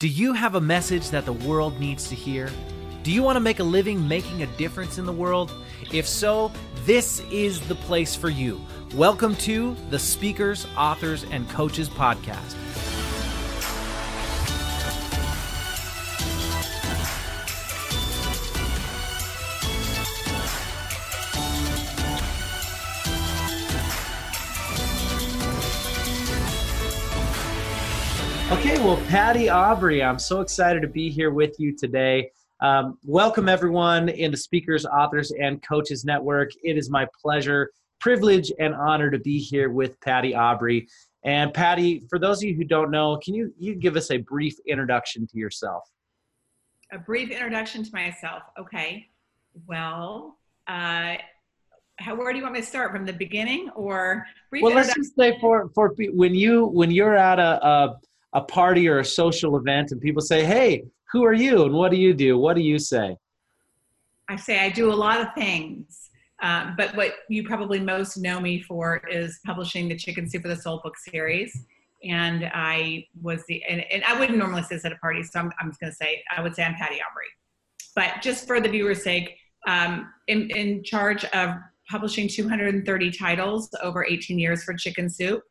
Do you have a message that the world needs to hear? Do you want to make a living making a difference in the world? If so, this is the place for you. Welcome to the Speakers, Authors, and Coaches Podcast. Okay, well, Patty Aubery, I'm so excited to be here with you today. Um, welcome, everyone, in the Speakers, Authors, and Coaches Network. It is my pleasure, privilege, and honor to be here with Patty Aubery. And Patty, for those of you who don't know, can you you give us a brief introduction to yourself? A brief introduction to myself. Okay. Well, uh, how, where do you want me to start? From the beginning, or brief? Well, let's just say for for when you when you're at a, a a party or a social event and people say, Hey, who are you? And what do you do? What do you say? I say I do a lot of things. Um, but what you probably most know me for is publishing the Chicken Soup for the Soul book series. And I was the, and, and I wouldn't normally say this at a party, so I'm, I'm just going to say, I would say I'm Patty Aubery. But just for the viewer's sake, um, in, in charge of publishing 230 titles over 18 years for Chicken Soup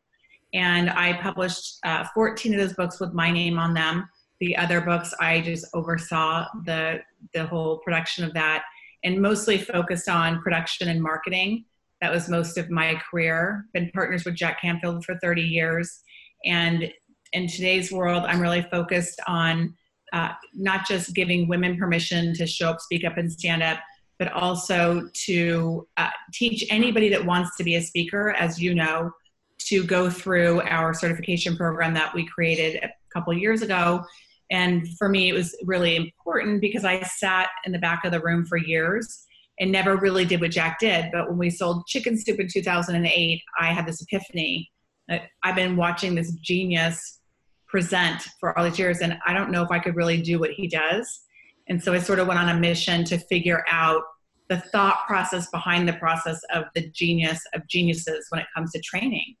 and I published uh, 14 of those books with my name on them. The other books, I just oversaw the the whole production of that, and mostly focused on production and marketing. That was most of my career. Been partners with Jack Canfield for 30 years, and in today's world, I'm really focused on uh, not just giving women permission to show up, speak up, and stand up, but also to uh, teach anybody that wants to be a speaker, as you know, to go through our certification program that we created a couple years ago. And for me, it was really important because I sat in the back of the room for years and never really did what Jack did. But when we sold Chicken Soup in 2008, I had this epiphany. I've been watching this genius present for all these years, and I don't know if I could really do what he does. And so I sort of went on a mission to figure out the thought process behind the process of the genius of geniuses when it comes to training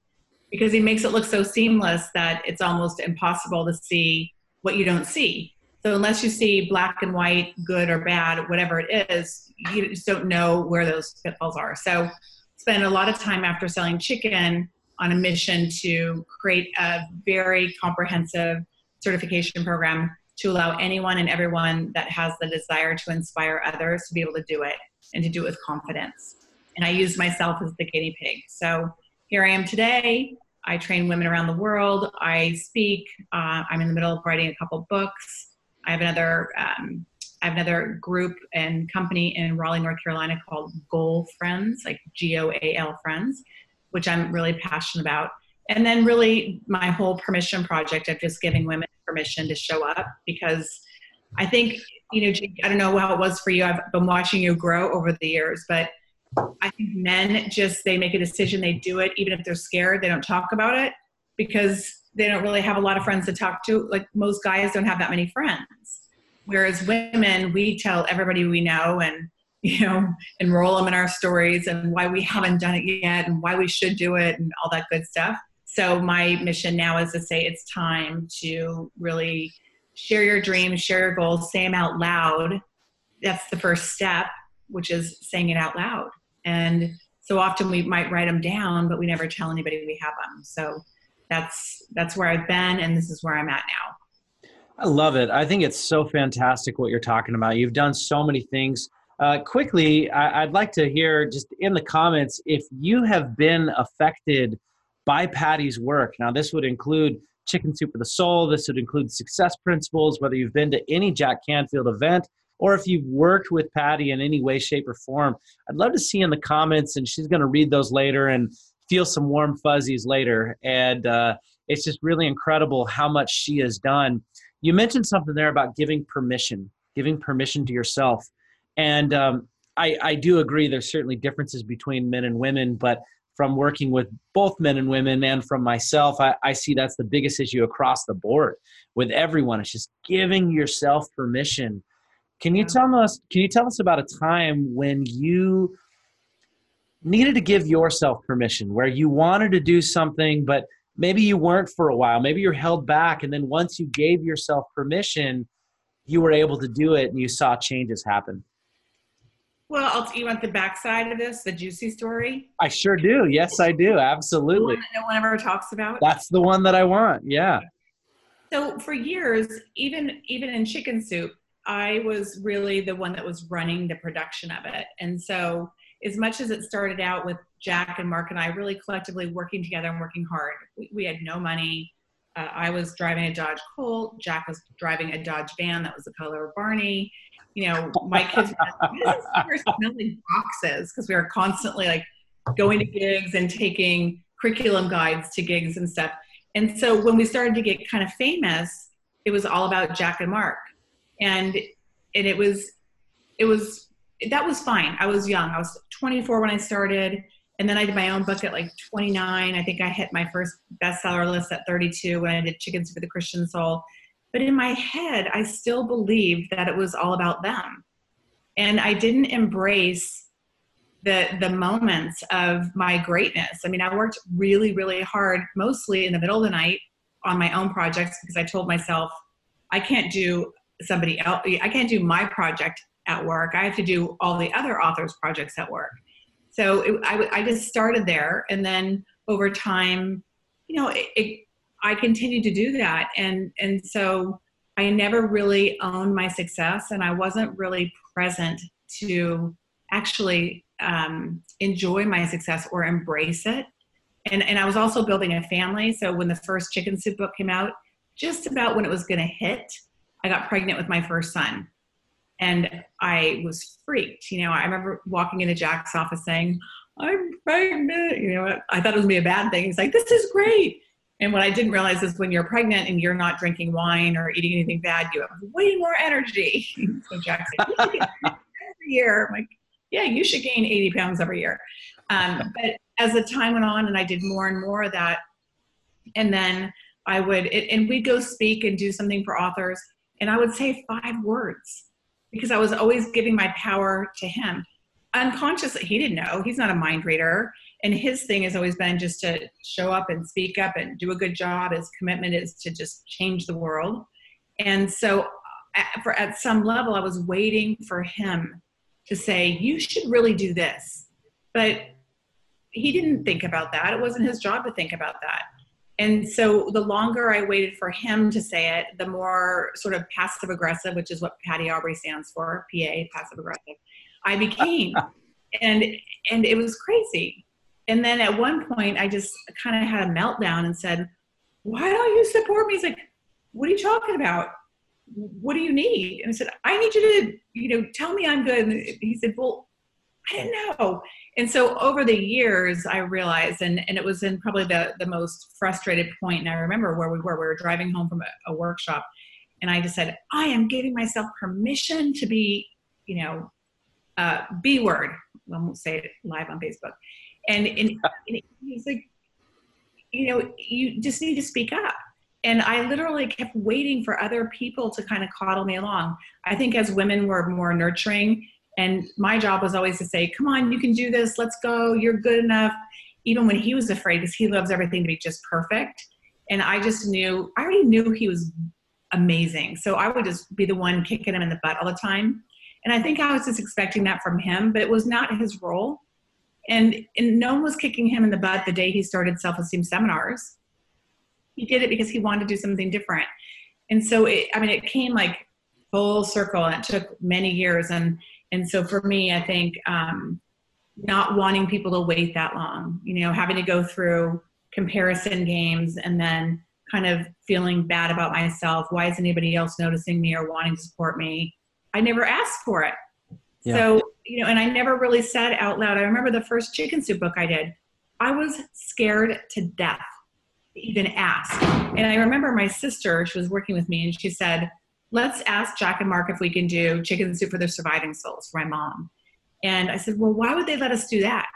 because he makes it look so seamless that it's almost impossible to see what you don't see. So unless you see black and white, good or bad, whatever it is, you just don't know where those pitfalls are. So spend a lot of time after selling chicken on a mission to create a very comprehensive certification program to allow anyone and everyone that has the desire to inspire others to be able to do it and to do it with confidence. And I use myself as the guinea pig. So here I am today. I train women around the world. I speak. Uh, I'm in the middle of writing a couple books. I have another. Um, I have another group and company in Raleigh, North Carolina called Goal Friends, like G O A L Friends, which I'm really passionate about. And then, really, my whole permission project of just giving women permission to show up because I think, you know, I don't know how it was for you. I've been watching you grow over the years, but I think men just they make a decision, they do it, even if they're scared, they don't talk about it because they don't really have a lot of friends to talk to. Like most guys don't have that many friends. Whereas women, we tell everybody we know and you know, enroll them in our stories and why we haven't done it yet and why we should do it and all that good stuff. So my mission now is to say it's time to really share your dreams, share your goals, say them out loud. That's the first step, which is saying it out loud. And so often we might write them down, but we never tell anybody we have them. So that's that's where I've been, and this is where I'm at now. I love it. I think it's so fantastic what you're talking about. You've done so many things. Uh, quickly, I, I'd like to hear just in the comments if you have been affected by Patty's work. Now, this would include Chicken Soup for the Soul. This would include Success Principles. Whether you've been to any Jack Canfield event, or if you've worked with Patty in any way, shape, or form, I'd love to see in the comments, and she's going to read those later and feel some warm fuzzies later. And uh, it's just really incredible how much she has done. You mentioned something there about giving permission, giving permission to yourself. And um, I, I do agree there's certainly differences between men and women, but from working with both men and women and from myself, I, I see that's the biggest issue across the board with everyone. It's just giving yourself permission can you tell us? Can you tell us about a time when you needed to give yourself permission, where you wanted to do something, but maybe you weren't for a while maybe you're held back and then once you gave yourself permission you were able to do it and you saw changes happen? Well I'll, you want the backside of this the juicy story? I sure do. Yes i do. Absolutely. No one ever talks about? That's the one that i want. Yeah. So for years even even in chicken soup i was really the one that was running the production of it and so as much as it started out with Jack and Mark and I really collectively working together and working hard, we, we had no money. Uh, I was driving a Dodge Colt. Jack was driving a Dodge van that was the color of Barney. You know, my kids were smelling boxes because we were constantly like going to gigs and taking curriculum guides to gigs and stuff. And so when we started to get kind of famous, it was all about Jack and Mark. And and it was it was that was fine. I was young. I was 24 when I started. And then I did my own book at like 29. I think I hit my first bestseller list at 32 when I did Chickens for the Christian Soul. But in my head, I still believed that it was all about them. And I didn't embrace the the moments of my greatness. I mean, I worked really, really hard, mostly in the middle of the night on my own projects because I told myself I can't do somebody else I can't do my project at work. I have to do all the other authors' projects at work. So it, I, I just started there, and then over time, you know, it, it, I continued to do that, and and so I never really owned my success, and I wasn't really present to actually um, enjoy my success or embrace it. And and I was also building a family. So when the first Chicken Soup book came out, just about when it was going to hit, I got pregnant with my first son and I was freaked. You know, I remember walking into Jack's office saying, I'm pregnant. You know, I thought it was gonna be a bad thing. He's like, this is great. And what I didn't realize is when you're pregnant and you're not drinking wine or eating anything bad, you have way more energy. so Jack said, every year. I'm like, yeah, you should gain 80 pounds every year. Um, but as the time went on and I did more and more of that, and then I would, it, and we'd go speak and do something for authors, and I would say five words because I was always giving my power to him. Unconsciously, he didn't know. He's not a mind reader. And his thing has always been just to show up and speak up and do a good job. His commitment is to just change the world. And so, at, for, at some level, I was waiting for him to say, You should really do this. But he didn't think about that. It wasn't his job to think about that. And so the longer I waited for him to say it, the more sort of passive aggressive, which is what Patty Aubery stands for, PA, passive aggressive, I became. and and it was crazy. And then at one point I just kind of had a meltdown and said, Why don't you support me? He's like, What are you talking about? What do you need? And I said, I need you to, you know, tell me I'm good. And he said, Well, I didn't know. And so over the years i realized and, and it was in probably the, the most frustrated point and i remember where we were we were driving home from a, a workshop and i just said i am giving myself permission to be you know uh, b word. I won't say it live on facebook. And, and, and he's like you know you just need to speak up. And i literally kept waiting for other people to kind of coddle me along. I think as women we're more nurturing and my job was always to say, come on, you can do this. Let's go. You're good enough. Even when he was afraid, because he loves everything to be just perfect. And I just knew, I already knew he was amazing. So I would just be the one kicking him in the butt all the time. And I think I was just expecting that from him, but it was not his role. And, and no one was kicking him in the butt the day he started self esteem seminars. He did it because he wanted to do something different. And so, it, I mean, it came like full circle and it took many years. And and so for me, I think um, not wanting people to wait that long, you know, having to go through comparison games and then kind of feeling bad about myself. Why is anybody else noticing me or wanting to support me? I never asked for it. Yeah. So, you know, and I never really said out loud. I remember the first chicken soup book I did, I was scared to death to even ask. And I remember my sister, she was working with me, and she said, let's ask Jack and Mark if we can do chicken soup for their surviving souls for my mom. And I said, well, why would they let us do that?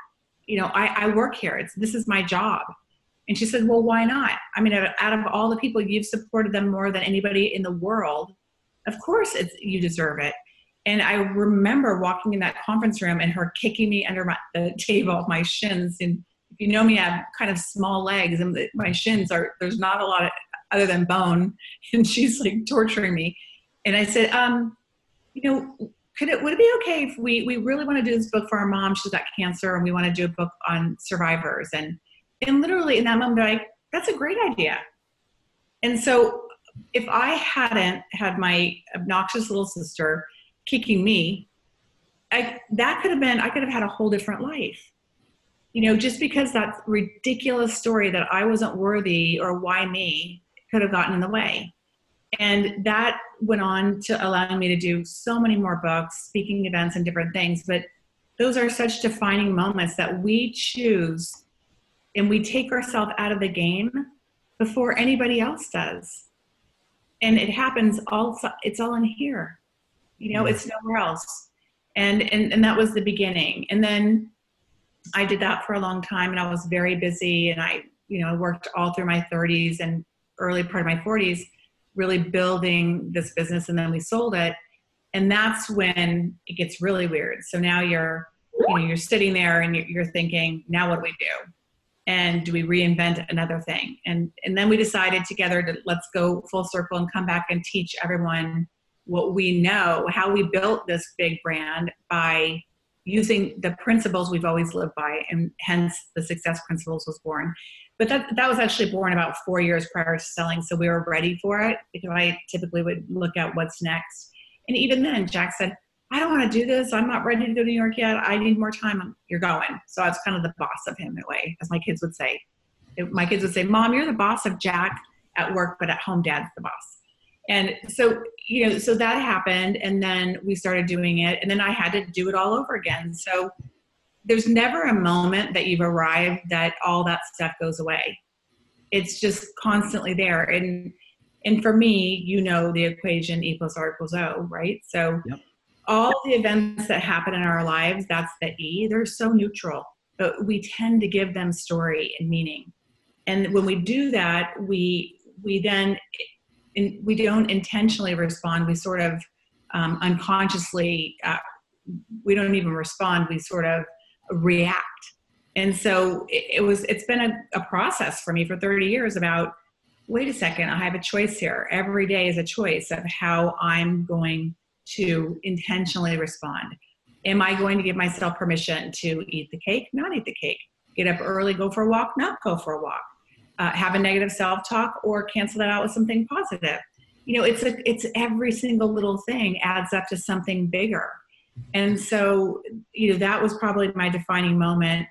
You know, I, I work here. It's, this is my job. And she said, well, why not? I mean, out of all the people, you've supported them more than anybody in the world. Of course, it's, you deserve it. And I remember walking in that conference room and her kicking me under my, the table, my shins. And if you know me, I have kind of small legs and my shins are, there's not a lot of, other than bone. And she's like torturing me. And I said, um, you know, could it, would it be okay if we, we really want to do this book for our mom? She's got cancer and we want to do a book on survivors. And, and literally in that moment, like, that's a great idea. And so if I hadn't had my obnoxious little sister kicking me, I, that could have been, I could have had a whole different life. You know, just because that ridiculous story that I wasn't worthy or why me could have gotten in the way. And that went on to allowing me to do so many more books, speaking events, and different things. But those are such defining moments that we choose and we take ourselves out of the game before anybody else does. And it happens all, it's all in here. You know, it's nowhere else and, and and that was the beginning and then i did that for a long time and i was very busy and i you know worked all through my 30s and early part of my 40s really building this business and then we sold it. And that's when it gets really weird. So now you're you know you're sitting there and you're thinking now what do we do? And do we reinvent another thing? And and then we decided together to let's go full circle and come back and teach everyone what we know, how we built this big brand by using the principles we've always lived by, and hence the success principles was born. But that that was actually born about four years prior to selling, so we were ready for it because I typically would look at what's next. And even then, Jack said, "I don't want to do this. I'm not ready to go to New York yet. I need more time." You're going. So I was kind of the boss of him in a way, as my kids would say. My kids would say, "Mom, you're the boss of Jack at work, but at home, Dad's the boss." and so you know so that happened and then we started doing it and then i had to do it all over again so there's never a moment that you've arrived that all that stuff goes away it's just constantly there and and for me you know the equation e plus r equals o right so yep. all the events that happen in our lives that's the e they're so neutral but we tend to give them story and meaning and when we do that we we then in, we don't intentionally respond. We sort of um, unconsciously, uh, we don't even respond. We sort of react. And so it, it was. It's been a, a process for me for 30 years. About wait a second, I have a choice here. Every day is a choice of how I'm going to intentionally respond. Am I going to give myself permission to eat the cake, not eat the cake? Get up early, go for a walk, not go for a walk? uh, have a negative self-talk or cancel that out with something positive you know it's a it's every single little thing adds up to something bigger and so you know that was probably my defining moment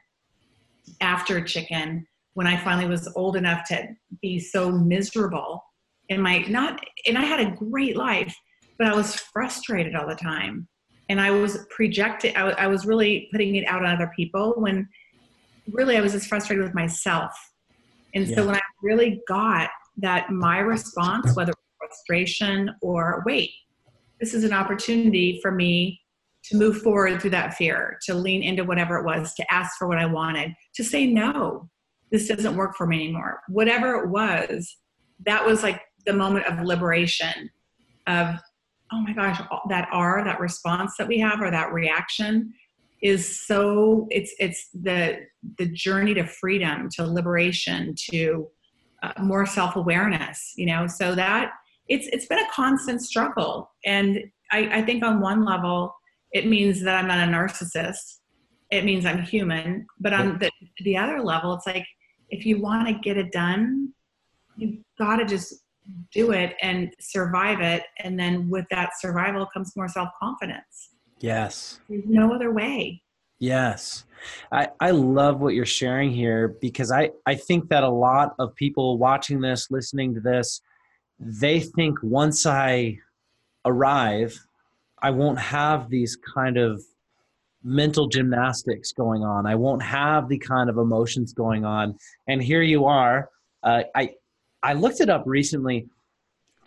after chicken when i finally was old enough to be so miserable in my not and i had a great life but i was frustrated all the time and i was projecting I, I was really putting it out on other people when really i was just frustrated with myself and yeah. so when I really got that my response, whether frustration or wait, this is an opportunity for me to move forward through that fear, to lean into whatever it was, to ask for what I wanted, to say no, this doesn't work for me anymore. Whatever it was, that was like the moment of liberation of, oh my gosh, that R, that response that we have or that reaction is so it's it's the the journey to freedom to liberation to uh, more self-awareness you know so that it's it's been a constant struggle and I, I think on one level it means that i'm not a narcissist it means i'm human but on the, the other level it's like if you want to get it done you've got to just do it and survive it and then with that survival comes more self-confidence Yes. There's no other way. Yes. I, I love what you're sharing here because I, I think that a lot of people watching this, listening to this, they think once I arrive, I won't have these kind of mental gymnastics going on. I won't have the kind of emotions going on. And here you are. Uh, I I looked it up recently.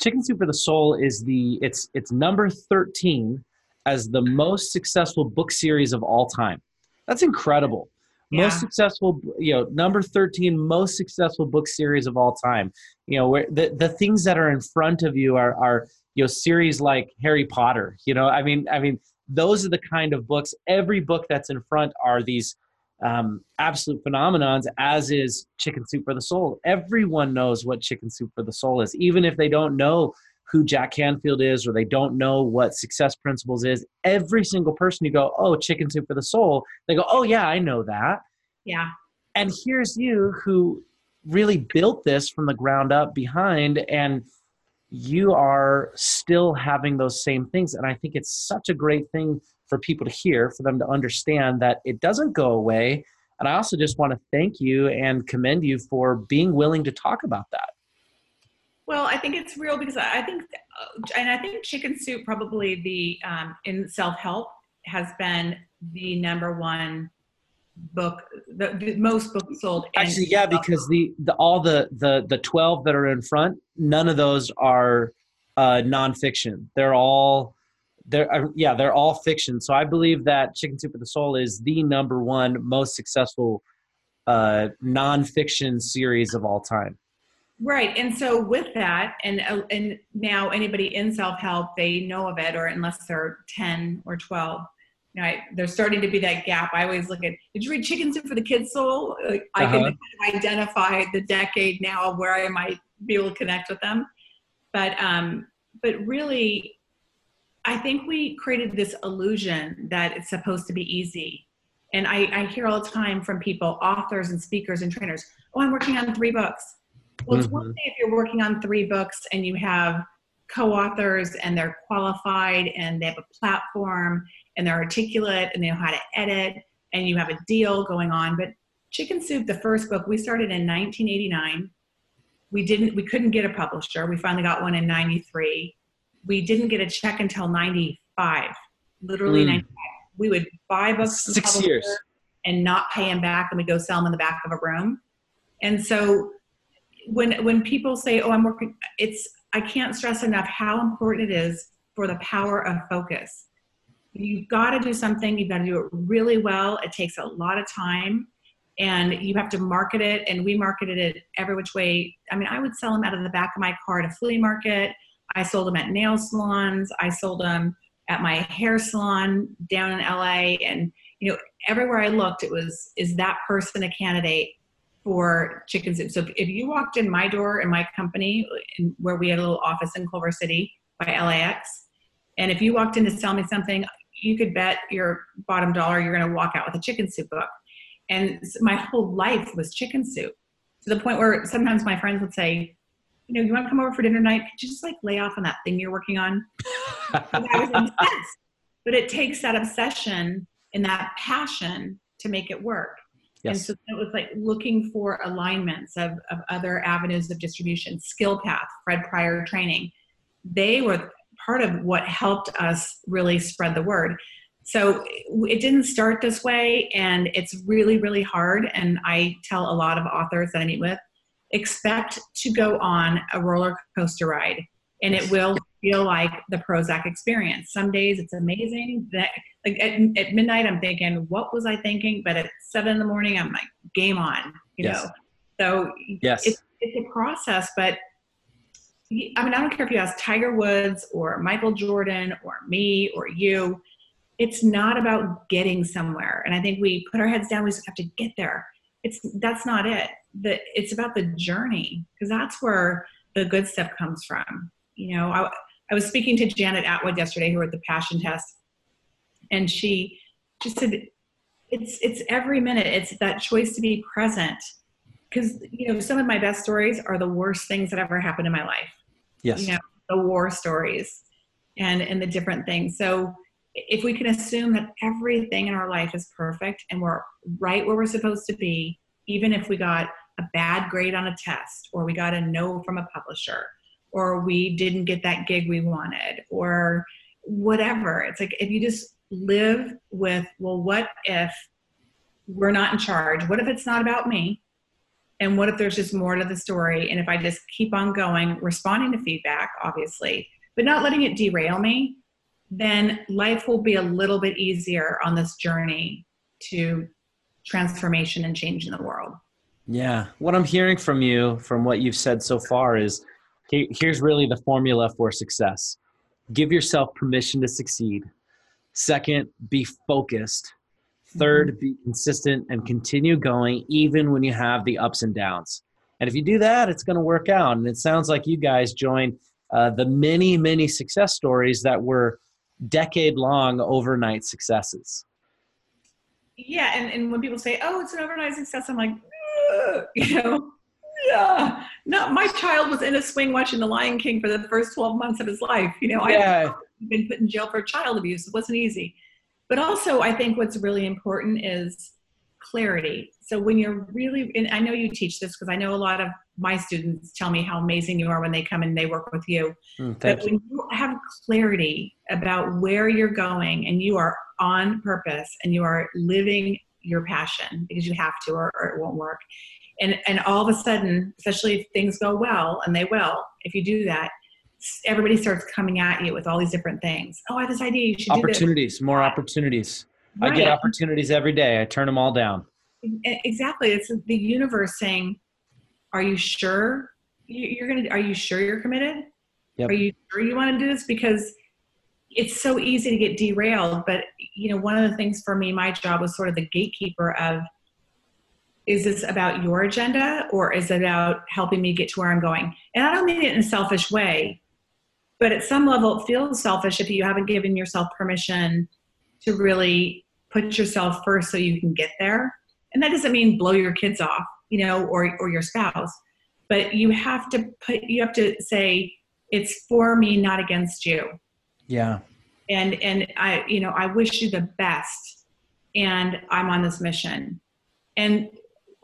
Chicken Soup for the Soul is the it's it's number 13 as the most successful book series of all time. That's incredible. Yeah. Most successful, you know, number 13 most successful book series of all time. You know, where the, the things that are in front of you are are, you know, series like Harry Potter. You know, I mean, I mean, those are the kind of books. Every book that's in front are these um, absolute phenomenons, as is Chicken Soup for the Soul. Everyone knows what Chicken Soup for the Soul is, even if they don't know who Jack Canfield is or they don't know what Success Principles is. Every single person you go, oh, Chicken Soup for the Soul, they go, oh, yeah, I know that. Yeah. And here's you who really built this from the ground up behind and you are still having those same things and i think it's such a great thing for people to hear for them to understand that it doesn't go away and i also just want to thank you and commend you for being willing to talk about that well i think it's real because i think and i think chicken soup probably the um, in self-help has been the number one book the, the most books sold actually yeah because the, the all the the the 12 that are in front none of those are uh nonfiction. They're all they're uh, yeah they're all fiction. So i believe that chicken soup for the soul is the number one most successful uh nonfiction series of all time right and so with that and uh, and now anybody in self-help they know of it or unless they're 10 or 12 you know, I, there's starting to be that gap. I always look at, did you read Chicken Soup for the Kids Soul? Like, uh-huh. I can uh-huh. identify the decade now of where I might be able to connect with them. But, um, but really, I think we created this illusion that it's supposed to be easy. And I, I hear all the time from people, authors and speakers and trainers, oh, I'm working on three books. Well, it's mm-hmm. one thing if you're working on three books and you have co-authors and they're qualified and they have a platform and they're articulate and they know how to edit and you have a deal going on. But Chicken Soup, the first book, we started in 1989. We didn't, we couldn't get a publisher. We finally got one in 93. We didn't get a check until 95, literally mm. 95. We would buy books six years and not pay them back and we go sell them in the back of a room. And so when, when people say, oh, I'm working, it's, I can't stress enough how important it is for the power of focus. You've got to do something you've got to do it really well it takes a lot of time and you have to market it and we marketed it every which way. I mean i would sell them out of the back of my car at a flea market. I sold them at nail salons. I sold them at my hair salon down in la and you know everywhere i looked it was is that person a candidate for chicken soup so if you walked in my door in my company where we had a little office in culver city by lax and if you walked in to sell me something you could bet your bottom dollar you're going to walk out with a chicken soup book. And my whole life was chicken soup to the point where sometimes my friends would say, you know, you want to come over for dinner night? Could you just like lay off on that thing you're working on? I was intense. But it takes that obsession and that passion to make it work. Yes. And so it was like looking for alignments of, of other avenues of distribution, Skill Path, Fred Pryor training. They were part of what helped us really spread the word. So it didn't start this way, and it's really, really hard. And I tell a lot of authors that I meet with expect to go on a roller coaster ride, and it will feel like the Prozac experience. Some days it's amazing. That like at, at midnight, I'm thinking, what was I thinking? But at seven in the morning, I'm like, game on, you yes. know. So yes. it's, it's a process, but I mean, I don't care if you ask Tiger Woods or Michael Jordan or me or you. It's not about getting somewhere. And I think we put our heads down, we just have to get there. It's that's not it. The, it's about the journey because that's where the good stuff comes from. You know, I, I was speaking to Janet Attwood yesterday, who wrote the passion test, and she just said, it's it's every minute. It's that choice to be present. Because you know some of my best stories are the worst things that ever happened in my life. Yes. You know the war stories and and the different things. So if we can assume that everything in our life is perfect and we're right where we're supposed to be even if we got a bad grade on a test or we got a no from a publisher or we didn't get that gig we wanted or whatever. It's like if you just live with well what if we're not in charge? What if it's not about me? And what if there's just more to the story? And if i just keep on going responding to feedback obviously but not letting it derail me then life will be a little bit easier on this journey to transformation and change in the world. Yeah. What i'm hearing from you from what you've said so far is here's really the formula for success give yourself permission to succeed second be focused third, be consistent and continue going even when you have the ups and downs. And if you do that, it's going to work out. And it sounds like you guys joined uh, the many, many success stories that were decade long overnight successes. Yeah. And, and when people say, oh, it's an overnight success, I'm like, you know, yeah. No, my child was in a swing watching The Lion King for the first 12 months of his life. You know, yeah. I've been put in jail for child abuse. It wasn't easy. But also, I think what's really important is clarity. So when you're really, and I know you teach this because I know a lot of my students tell me how amazing you are when they come and they work with you. Mm, but you. when you have clarity about where you're going and you are on purpose and you are living your passion because you have to or, or it won't work. And, and all of a sudden, especially if things go well, and they will, if you do that, everybody starts coming at you with all these different things. Oh, I have this idea. You should opportunities, more opportunities. Right. I get opportunities every day. I turn them all down. Exactly. It's the universe saying, "Are you sure you're gonna? Are you sure you're committed? Yep. Are you sure you want to do this?" Because it's so easy to get derailed. But you know, one of the things for me, my job was sort of the gatekeeper of is this about your agenda or is it about helping me get to where I'm going? And I don't mean it in a selfish way, but at some level it feels selfish if you haven't given yourself permission to really put yourself first so you can get there. And that doesn't mean blow your kids off, you know, or or your spouse, but you have to put you have to say it's for me not against you. Yeah. And and I you know, I wish you the best and I'm on this mission. And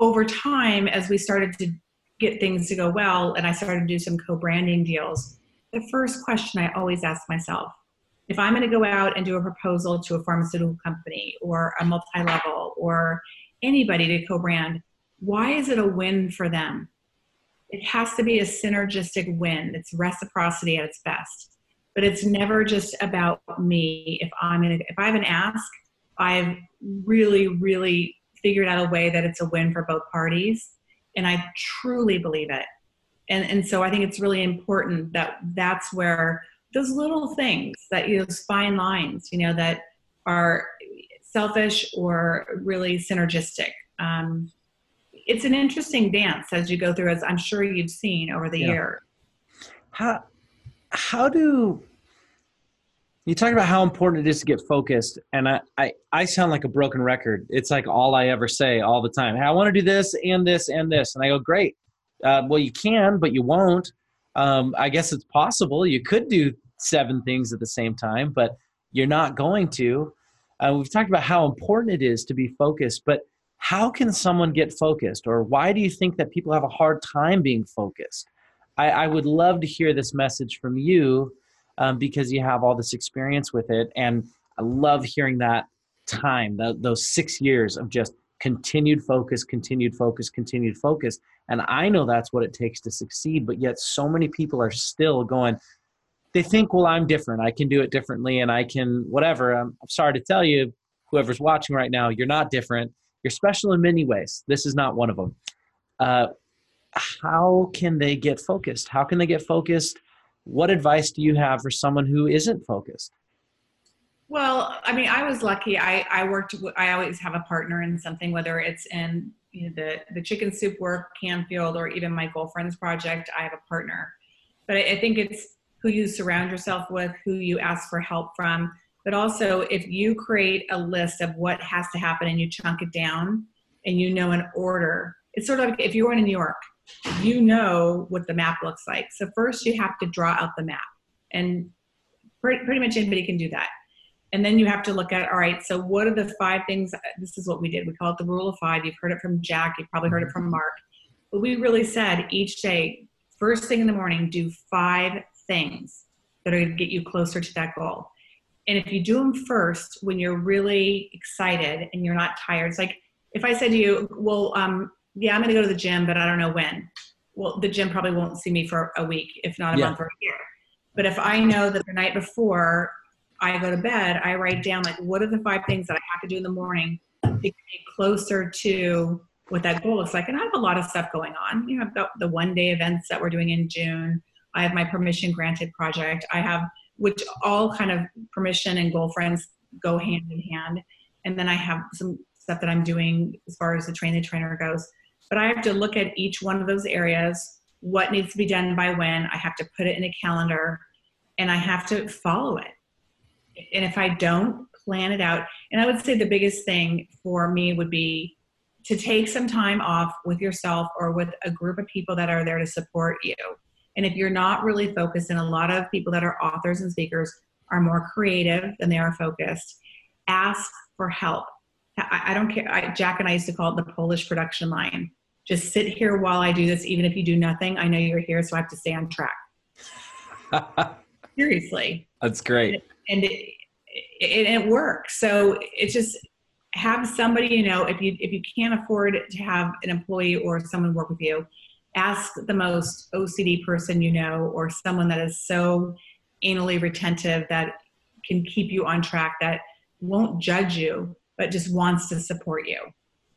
over time, as we started to get things to go well, and I started to do some co branding deals, the first question I always ask myself if I'm going to go out and do a proposal to a pharmaceutical company or a multi level or anybody to co brand, why is it a win for them? It has to be a synergistic win. It's reciprocity at its best. But it's never just about me. If I'm in a, if I have an ask, I've really, really figured out a way that it's a win for both parties and i truly believe it. And and so i think it's really important that that's where those little things that you know those fine lines you know that are selfish or really synergistic. Um, it's an interesting dance as you go through as i'm sure you've seen over the yeah. year how how do you talk about how important it is to get focused and I, I i sound like a broken record. It's like all i ever say all the time. Hey, i want to do this and this and this. And i go great. Uh, well you can but you won't. Um, i guess it's possible. You could do seven things at the same time but you're not going to. Uh, we've talked about how important it is to be focused but how can someone get focused? Or why do you think that people have a hard time being focused? I, I would love to hear this message from you um, because you have all this experience with it. And I love hearing that time, those six years of just continued focus, continued focus, continued focus. And I know that's what it takes to succeed, but yet so many people are still going, they think, well, I'm different. I can do it differently and I can whatever. I'm, I'm sorry to tell you, whoever's watching right now, you're not different. You're special in many ways. This is not one of them. Uh, how can they get focused? How can they get focused what advice do you have for someone who isn't focused? Well, I mean, I was lucky. I, I worked, I always have a partner in something, whether it's in you know, the, the chicken soup work, Canfield, or even my girlfriend's project, I have a partner. But I, I think it's who you surround yourself with, who you ask for help from. But also, if you create a list of what has to happen and you chunk it down and you know an order, it's sort of like if you were in New York you know what the map looks like. So first you have to draw out the map and pretty, pretty much anybody can do that. And then you have to look at, all right, so what are the five things? This is what we did. We call it the rule of five. You've heard it from Jack. You've probably heard it from Mark. But we really said each day, first thing in the morning, do five things that are going to get you closer to that goal. And if you do them first when you're really excited and you're not tired, it's like if I said to you, well, um, yeah, I'm going to go to the gym, but I don't know when. Well, the gym probably won't see me for a week, if not a yeah. month or a year. But if I know that the night before I go to bed, I write down like what are the five things that I have to do in the morning to get closer to what that goal looks like. And I have a lot of stuff going on. You know, I've got the one day events that we're doing in June. I have my permission granted project. I have which all kind of permission and goal friends go hand in hand. and then I have some stuff that I'm doing as far as the train the trainer goes. But I have to look at each one of those areas, what needs to be done by when. I have to put it in a calendar and I have to follow it. And if I don't plan it out, and I would say the biggest thing for me would be to take some time off with yourself or with a group of people that are there to support you. And if you're not really focused, and a lot of people that are authors and speakers are more creative than they are focused, ask for help. I, don't care. I, Jack and I used to call it the Polish production line. Just sit here while I do this, even if you do nothing. I know you're here, so I have to stay on track. Seriously. That's great. And it, it, it works. So it's just have somebody, you know, if you if you can't afford to have an employee or someone work with you, ask the most OCD person you know or someone that is so anally retentive that can keep you on track that won't judge you but just wants to support you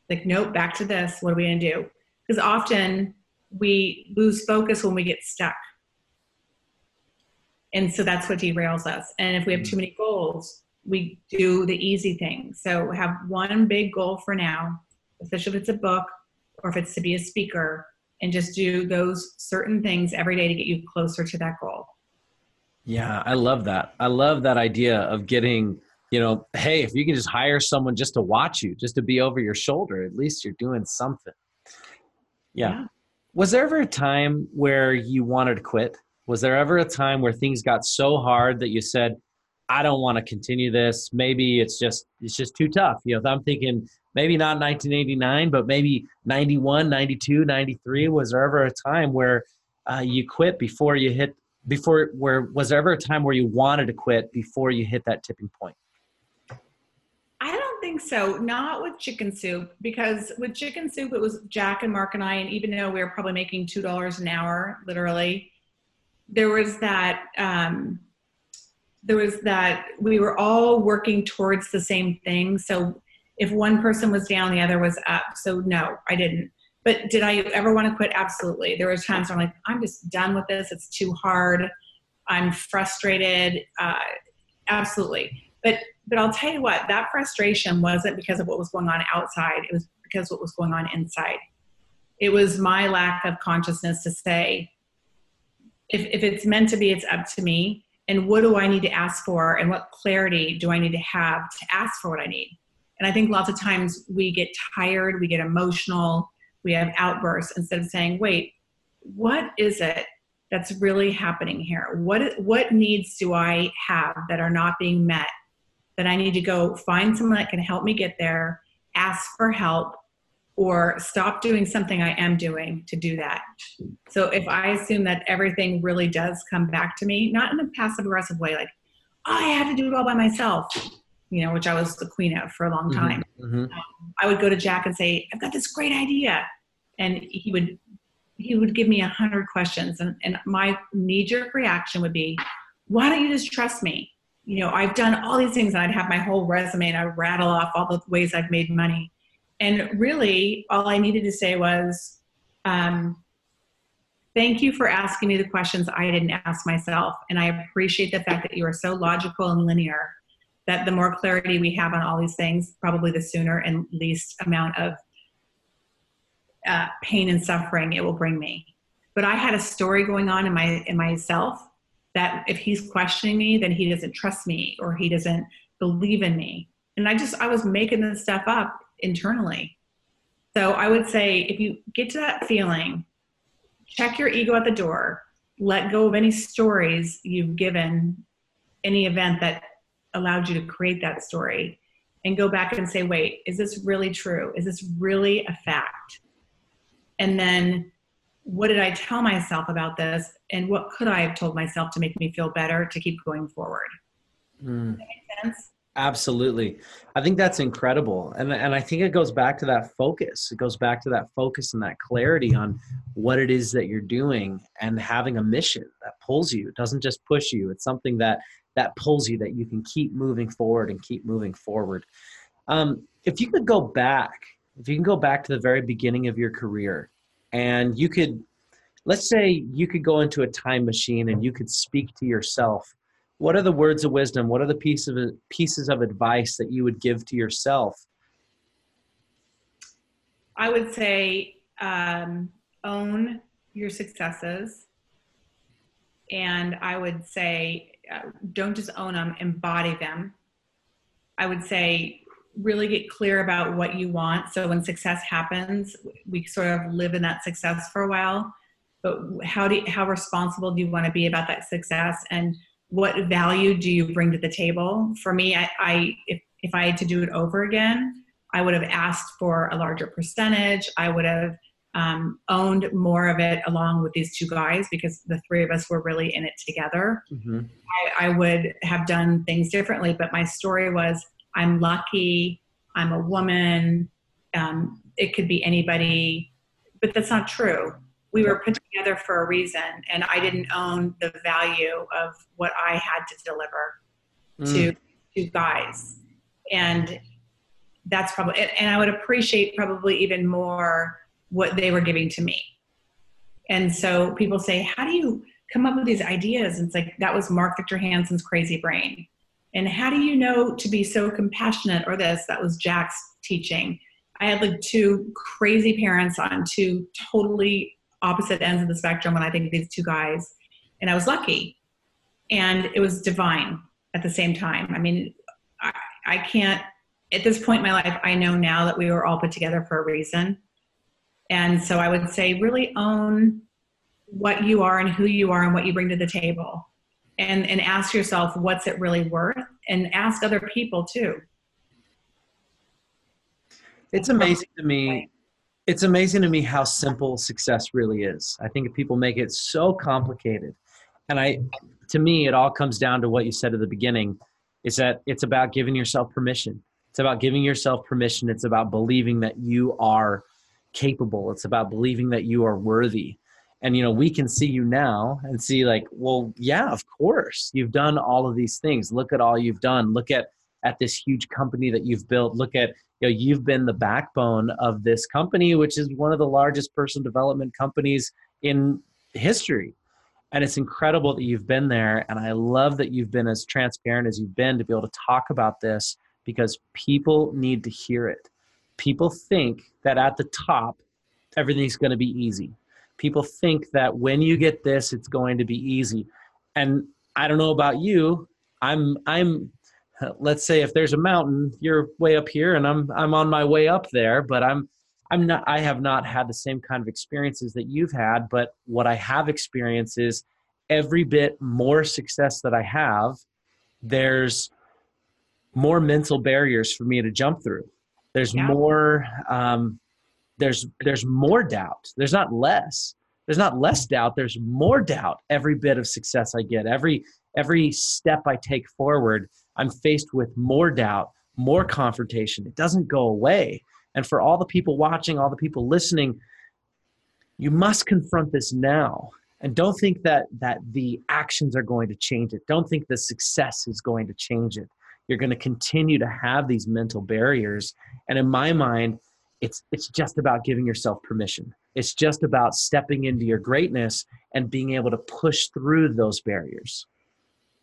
like nope back to this what are we going to do because often we lose focus when we get stuck. And so that's what derails us. And if we have too many goals we do the easy thing. So have one big goal for now especially if it's a book or if it's to be a speaker and just do those certain things every day to get you closer to that goal. Yeah i love that. I love that idea of getting you know, hey, if you can just hire someone just to watch you, just to be over your shoulder, at least you're doing something. Yeah. Was there ever a time where you wanted to quit? Was there ever a time where things got so hard that you said, I don't want to continue this. Maybe it's just it's just too tough. You know, I'm thinking maybe not 1989, but maybe 91, 92, 93. Was there ever a time where uh, you quit before you hit before where was there ever a time where you wanted to quit before you hit that tipping point? Think so. Not with chicken soup, because with chicken soup, it was Jack and Mark and I, and even though we were probably making $2 an hour, literally, there was that, um, there was that we were all working towards the same thing. So if one person was down, the other was up. So no, I didn't. But did I ever want to quit? Absolutely. There was times where I'm like, I'm just done with this. It's too hard. I'm frustrated. Uh, absolutely. But but I'll tell you what, that frustration wasn't because of what was going on outside. It was because what was going on inside. It was my lack of consciousness to say, if, if it's meant to be, it's up to me. And what do I need to ask for? And what clarity do I need to have to ask for what I need? And I think lots of times we get tired, we get emotional, we have outbursts instead of saying, wait, what is it that's really happening here? What, what needs do I have that are not being met? That I need to go find someone that can help me get there, ask for help, or stop doing something I am doing to do that. So if I assume that everything really does come back to me, not in a passive aggressive way, like, oh, I have to do it all by myself, you know, which I was the queen of for a long mm-hmm, time. Mm-hmm. Um, I would go to Jack and say, I've got this great idea. And he would he would give me a hundred questions and, and my knee-jerk reaction would be, why don't you just trust me? You know, I've done all these things and I'd have my whole resume and I would rattle off all the ways I've made money. And really, all I needed to say was, um, thank you for asking me the questions I didn't ask myself. And I appreciate the fact that you are so logical and linear that the more clarity we have on all these things, probably the sooner and least amount of uh, pain and suffering it will bring me. But I had a story going on in my in myself that if he's questioning me, then he doesn't trust me or he doesn't believe in me. And I just, I was making this stuff up internally. So I would say if you get to that feeling, check your ego at the door, let go of any stories you've given, any event that allowed you to create that story, and go back and say, wait, is this really true? Is this really a fact? And then what did I tell myself about this? And what could I have told myself to make me feel better to keep going forward? Mm. Absolutely. I think that's incredible. And, and I think it goes back to that focus. It goes back to that focus and that clarity on what it is that you're doing and having a mission that pulls you. It doesn't just push you. It's something that that pulls you that you can keep moving forward and keep moving forward. Um, if you could go back, if you can go back to the very beginning of your career and you could let's say you could go into a time machine and you could speak to yourself what are the words of wisdom? What are the piece of pieces of advice that you would give to yourself? I would say um, own your successes, and I would say uh, don't just own them, embody them. I would say really get clear about what you want. So when success happens, we sort of live in that success for a while. But how do you, how responsible do you want to be about that success, and what value do you bring to the table? For me, I, I if if I had to do it over again, I would have asked for a larger percentage. I would have um, owned more of it along with these two guys because the three of us were really in it together. Mm-hmm. I, I, would have done things differently, but my story was I'm lucky, I'm a woman, um, it could be anybody, but that's not true. We were put together for a reason, and I didn't own the value of what I had to deliver mm. to two guys. And that's probably, and I would appreciate probably even more what they were giving to me. And so people say, How do you come up with these ideas? And it's like, that was Mark Victor Hansen's crazy brain. And how do you know to be so compassionate or this? That was Jack's teaching. I had like two crazy parents on two totally opposite ends of the spectrum when I think these two guys. And I was lucky. And it was divine at the same time. I mean, I, I can't, at this point in my life, I know now that we were all put together for a reason. And so I would say really own what you are and who you are and what you bring to the table and and ask yourself what's it really worth? And ask other people too. It's amazing to me it's amazing to me how simple success really is. I think people make it so complicated. And i to me it all comes down to what you said at the beginning is that it's about giving yourself permission. It's about giving yourself permission. It's about believing that you are capable. It's about believing that you are worthy and you know we can see you now and see like well yeah of course you've done all of these things. Look at all you've done. Look at at this huge company that you've built. Look at you know you've been the backbone of this company which is one of the largest personal development companies in history. And it's incredible that you've been there and i love that you've been as transparent as you've been to be able to talk about this because people need to hear it. People think that at the top everything's going to be easy people think that when you get this it's going to be easy and i don't know about you i'm i'm let's say if there's a mountain you're way up here and i'm i'm on my way up there but i'm i'm not i have not had the same kind of experiences that you've had but what i have experienced is every bit more success that i have there's more mental barriers for me to jump through there's yeah. more um, there's there's more doubt. There's not less. There's not less doubt. There's more doubt every bit of success i get. Every every step i take forward i'm faced with more doubt more confrontation. It doesn't go away. And for all the people watching all the people listening you must confront this now. And don't think that that the actions are going to change it. Don't think the success is going to change it. You're going to continue to have these mental barriers. And in my mind it's it's just about giving yourself permission it's just about stepping into your greatness and being able to push through those barriers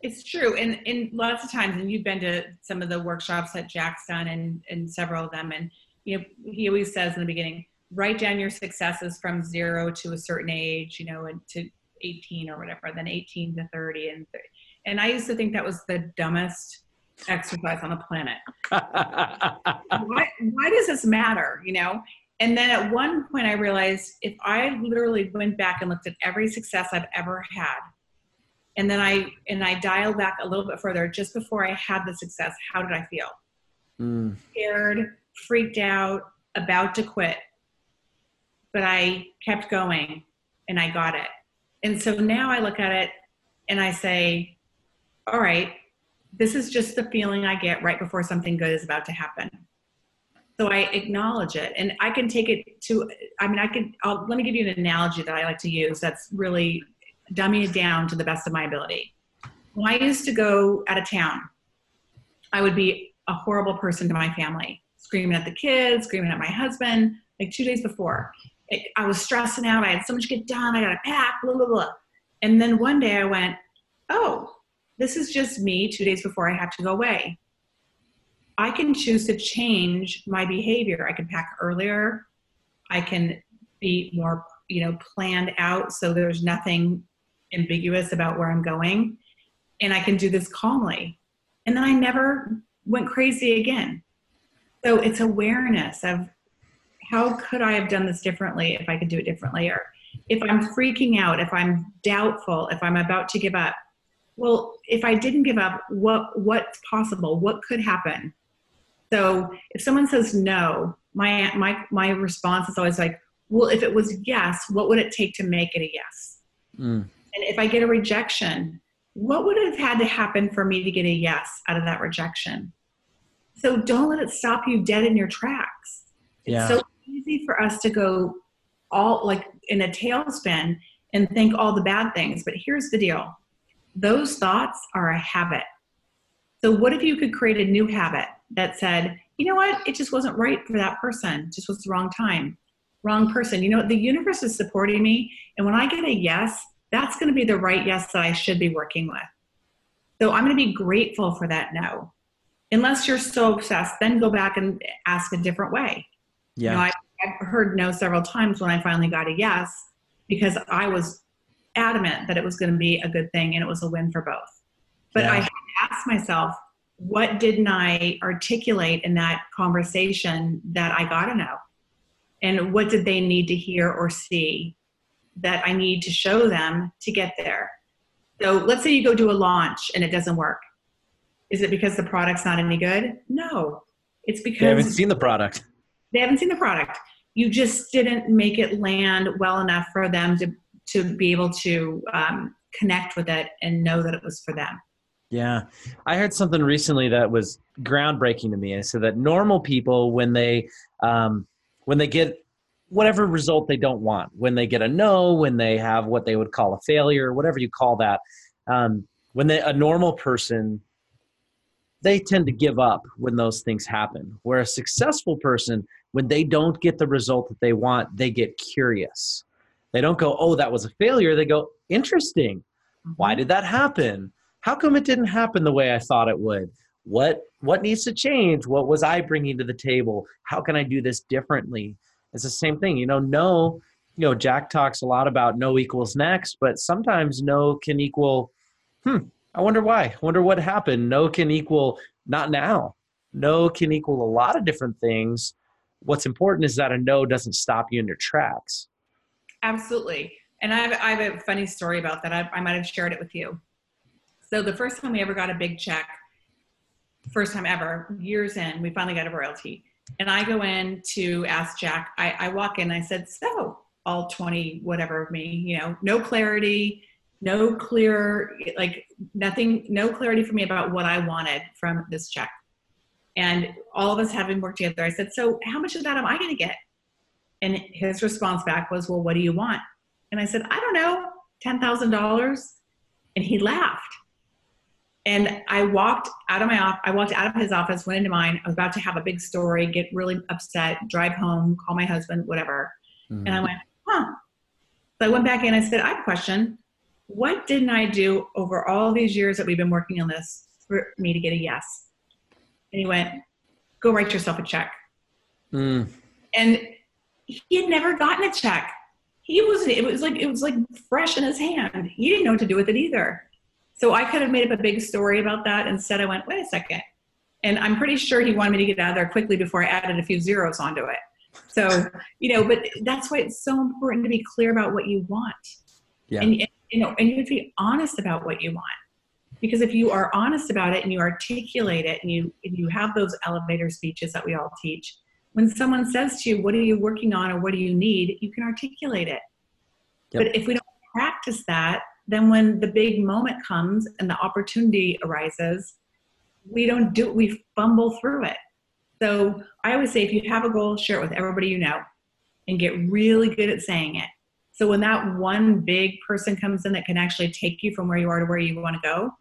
it's true and and lots of times and you've been to some of the workshops that jack's done and and several of them and you know he always says in the beginning write down your successes from zero to a certain age you know and to 18 or whatever then 18 to 30 and 30. and i used to think that was the dumbest exercise on the planet. why, why does this matter? You know? And then at one point I realized if I literally went back and looked at every success I've ever had, and then I and I dialed back a little bit further just before I had the success, how did I feel? Mm. Scared, freaked out, about to quit. But I kept going and I got it. And so now I look at it and I say, all right, this is just the feeling I get right before something good is about to happen. So I acknowledge it, and I can take it to. I mean, I can. I'll, let me give you an analogy that I like to use. That's really dumbing it down to the best of my ability. When I used to go out of town, I would be a horrible person to my family, screaming at the kids, screaming at my husband. Like two days before, it, I was stressing out. I had so much to get done. I got to pack. Blah blah blah. And then one day I went, "Oh, this is just me two days before I have to go away. I can choose to change my behavior. I can pack earlier. I can be more, you know, planned out so there's nothing ambiguous about where I'm going. And I can do this calmly. And then I never went crazy again. So it's awareness of how could I have done this differently if I could do it differently? Or if I'm freaking out, if I'm doubtful, if I'm about to give up, well, if I didn't give up, what what's possible? What could happen? So if someone says no, my my my response is always like, well, if it was yes, what would it take to make it a yes? Mm. And if I get a rejection, what would have had to happen for me to get a yes out of that rejection? So don't let it stop you dead in your tracks. Yeah. It's so easy for us to go all like in a tailspin and think all the bad things. But here's the deal those thoughts are a habit. So, what if you could create a new habit that said, you know what, it just wasn't right for that person, it just was the wrong time, wrong person. You know, the universe is supporting me. And when I get a yes, that's going to be the right yes that I should be working with. So, I'm going to be grateful for that no. Unless you're so obsessed, then go back and ask a different way. Yeah. You know, I, I've heard no several times when I finally got a yes because I was adamant that it was going to be a good thing and it was a win for both. But yeah. I asked myself, what didn't I articulate in that conversation that I got to know? And what did they need to hear or see that I need to show them to get there? So let's say you go do a launch and it doesn't work. Is it because the product's not any good? No. It's because they haven't seen the product. They haven't seen the product. You just didn't make it land well enough for them to to be able to um, connect with it and know that it was for them. Yeah. I heard something recently that was groundbreaking to me. I said that normal people, when they, um, when they get whatever result they don't want, when they get a no, when they have what they would call a failure, whatever you call that, um, when they, a normal person, they tend to give up when those things happen. Where a successful person, when they don't get the result that they want, they get curious. They don't go, oh, that was a failure. They go, interesting. Why mm-hmm. did that happen? How come it didn't happen the way I thought it would? What what needs to change? What was I bringing to the table? How can I do this differently? It's the same thing. You know, no, you know, Jack talks a lot about no equals next, but sometimes no can equal, hmm, I wonder why. I wonder what happened. No can equal not now. No can equal a lot of different things. What's important is that a no doesn't stop you in your tracks. Absolutely. And I have, I have a funny story about that. I, I might have shared it with you. So the first time we ever got a big check, first time ever, years in, we finally got a royalty. And I go in to ask Jack, I, I walk in, I said, so all 20, whatever of me, you know, no clarity, no clear, like nothing, no clarity for me about what I wanted from this check. And all of us having worked together, I said, so how much of that am I going to get? And his response back was, Well, what do you want? And I said, I don't know, $10,000. And he laughed. And I walked out of my office, I walked out of his office, went into mine. I was about to have a big story, get really upset, drive home, call my husband, whatever. Mm-hmm. And I went, huh. So I went back in, I said, I have a question. What didn't I do over all these years that we've been working on this for me to get a yes? And he went, go write yourself a check. Mm. And he had never gotten a check. He was it was like it was like fresh in his hand. He didn't know what to do with it either. So I could have made up a big story about that. Instead, I went, wait a second. And I'm pretty sure he wanted me to get out of there quickly before I added a few zeros onto it. So, you know, but that's why it's so important to be clear about what you want. Yeah. And, you know, and you have to be honest about what you want. Because if you are honest about it and you articulate it and you and you have those elevator speeches that we all teach, when someone says to you, What are you working on or what do you need? you can articulate it. Yep. But if we don't practice that, then when the big moment comes and the opportunity arises, we don't do we fumble through it. So I always say if you have a goal, share it with everybody you know and get really good at saying it. So when that one big person comes in that can actually take you from where you are to where you want to go,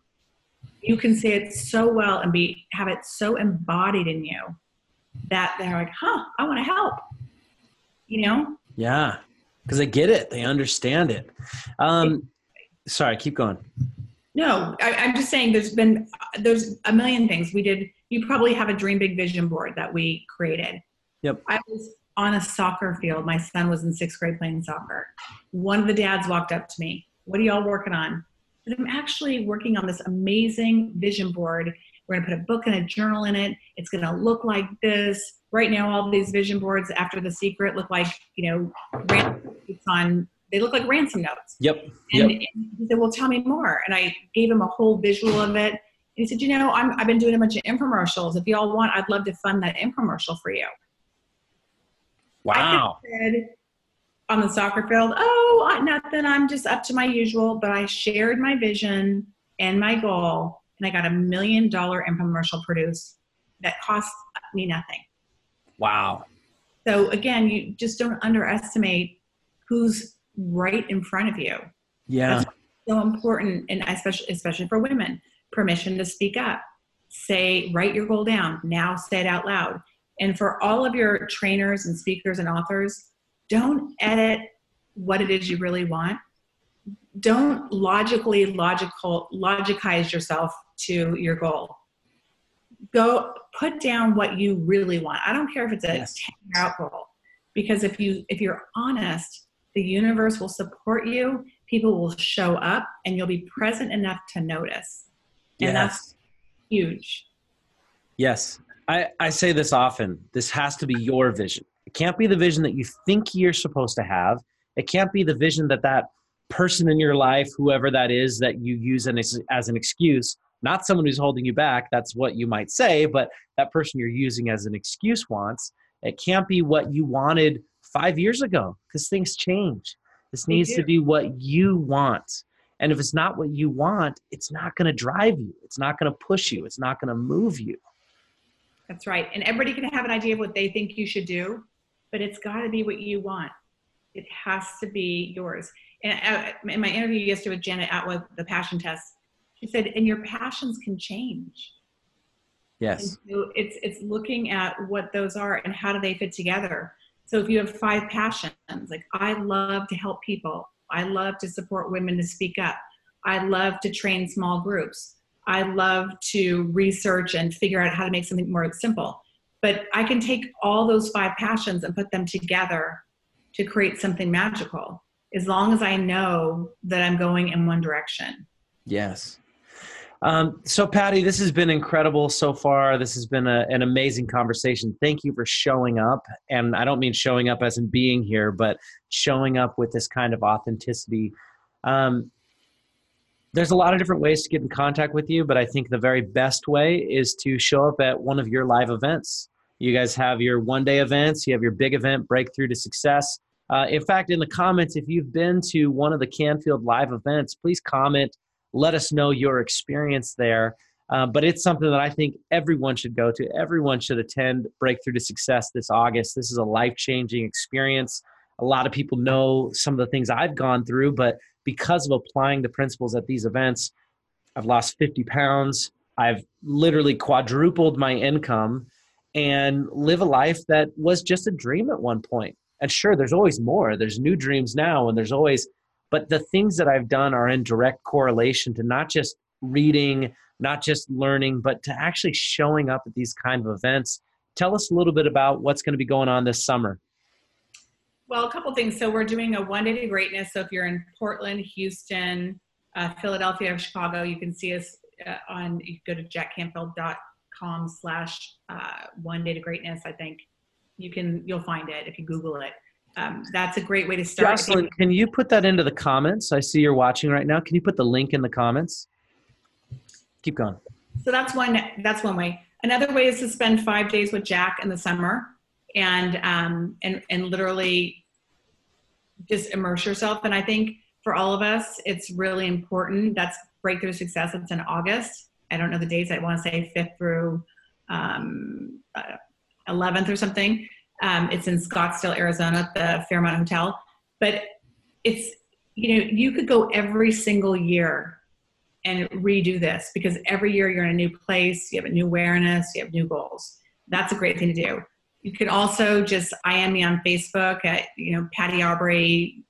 you can say it so well and be have it so embodied in you that they're like, huh, I want to help. You know? Yeah. Because they get it. They understand it. Um, sorry, keep going. No, I, I'm just saying there's been there's a million things we did. You probably have a dream big vision board that we created. Yep. I was on a soccer field. My son was in sixth grade playing soccer. One of the dads walked up to me. What are y'all working on? And I'm actually working on this amazing vision board. We're going to put a book and a journal in it. It's going to look like this. Right now, all these vision boards after the secret look like, you know, it's on, they look like ransom notes. Yep. And, yep. and he said, well, tell me more. And I gave him a whole visual of it. And he said, you know, I'm, I've been doing a bunch of infomercials. If y'all want, I'd love to fund that infomercial for you. Wow. Said, on the soccer field, oh, nothing. I'm just up to my usual. But I shared my vision and my goal, and I got a million dollar infomercial produced that cost me nothing. Wow. So again, you just don't underestimate who's right in front of you. Yeah. That's so important, and especially especially for women, permission to speak up. Say, write your goal down. Now say it out loud. And for all of your trainers and speakers and authors, don't edit what it is you really want. Don't logically logical logicize yourself to your goal. Go put down what you really want. I don't care if it's a Yes. 10 year out goal. Because if you if you're honest, the universe will support you, people will show up, and you'll be present enough to notice. And that's huge. Yes. I, I say this often. This has to be your vision. It can't be the vision that you think you're supposed to have. It can't be the vision that that person in your life, whoever that is, that you use as, as an excuse, not someone who's holding you back. That's what you might say, but that person you're using as an excuse wants. It can't be what you wanted five years ago because things change. This They needs to be what you want. And if it's not what you want, it's not going to drive you. It's not going to push you. It's not going to move you. That's right. And everybody can have an idea of what they think you should do, but it's got to be what you want. It has to be yours. And I, in my interview yesterday with Janet Attwood, the passion test, she said, and your passions can change. Yes. so it's it's looking at what those are and how do they fit together. So if you have five passions, like I love to help people, I love to support women to speak up, I love to train small groups, I love to research and figure out how to make something more simple. But I can take all those five passions and put them together to create something magical as long as I know that I'm going in one direction. Yes. Um, so, Patty, this has been incredible so far. This has been a, an amazing conversation. Thank you for showing up. And I don't mean showing up as in being here, but showing up with this kind of authenticity. Um, there's a lot of different ways to get in contact with you, but I think the very best way is to show up at one of your live events. You guys have your one day events, you have your big event, Breakthrough to Success. Uh, in fact, in the comments, if you've been to one of the Canfield live events, please comment let us know your experience there. Uh, but it's something that I think everyone should go to. Everyone should attend Breakthrough to Success this August. This is a life changing experience. A lot of people know some of the things I've gone through, but because of applying the principles at these events, I've lost 50 pounds. I've literally quadrupled my income and live a life that was just a dream at one point. And sure, there's always more. There's new dreams now, and there's always but the things that I've done are in direct correlation to not just reading, not just learning, but to actually showing up at these kind of events. Tell us a little bit about what's going to be going on this summer. Well, a couple things. So we're doing a one day to greatness. So if you're in Portland, Houston, uh, Philadelphia, or Chicago, you can see us uh, on. You go to jackcanfield.com slash uh, one day to greatness. I think you can you'll find it if you Google it. Um, that's a great way to start. Jocelyn, can you put that into the comments? I see you're watching right now. Can you put the link in the comments? Keep going. So that's one. That's one way. Another way is to spend five days with Jack in the summer, and um, and and literally just immerse yourself. And I think for all of us, it's really important. That's breakthrough success. It's in August. I don't know the dates. I want to say fifth through um, uh, 11th or something. Um, it's in Scottsdale, Arizona, at the Fairmont Hotel. But it's you know you could go every single year and redo this because every year you're in a new place, you have a new awareness, you have new goals. That's a great thing to do. You could also just IM me on Facebook at, you know, Patty Aubery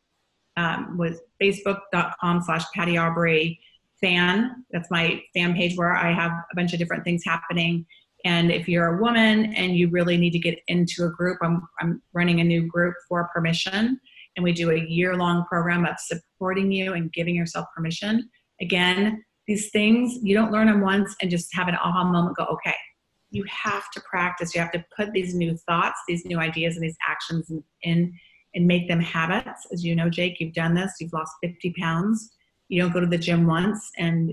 um, with facebook.com slash Patty Aubery, fan. That's my fan page where I have a bunch of different things happening. And if you're a woman and you really need to get into a group, I'm, I'm running a new group for permission. And we do a year long program of supporting you and giving yourself permission. Again, these things, you don't learn them once and just have an aha moment go, okay. You have to practice. You have to put these new thoughts, these new ideas, and these actions in, in and make them habits. As you know, Jake, you've done this, you've lost 50 pounds. You don't go to the gym once and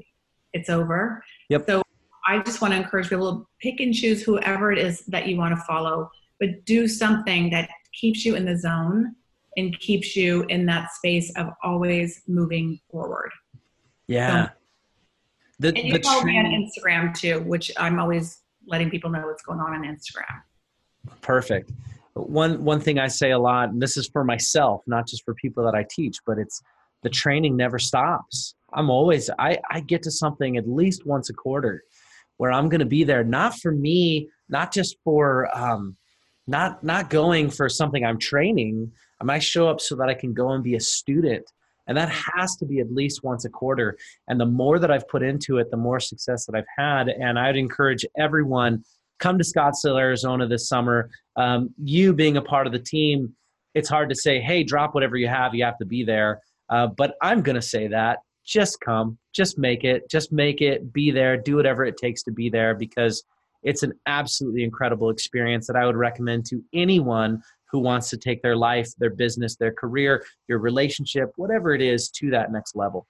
it's over. Yep. So I just want to encourage people to pick and choose whoever it is that you want to follow, but do something that keeps you in the zone and keeps you in that space of always moving forward. Yeah. So, the, and you the follow me on Instagram too, which I'm always letting people know what's going on on Instagram. Perfect one one thing I say a lot, and this is for myself, not just for people that I teach, but it's the training never stops. I'm always I, I get to something at least once a quarter where I'm going to be there, not for me, not just for um, not not going for something I'm training. I might show up so that I can go and be a student, and that has to be at least once a quarter. And the more that I've put into it, the more success that I've had. And I'd encourage everyone come to Scottsdale, Arizona this summer. Um, you being a part of the team, it's hard to say, hey, drop whatever you have, you have to be there. Uh, but I'm going to say that just come, just make it, just make it, be there, do whatever it takes to be there because it's an absolutely incredible experience that I would recommend to anyone who wants to take their life, their business, their career, your relationship, whatever it is, to that next level.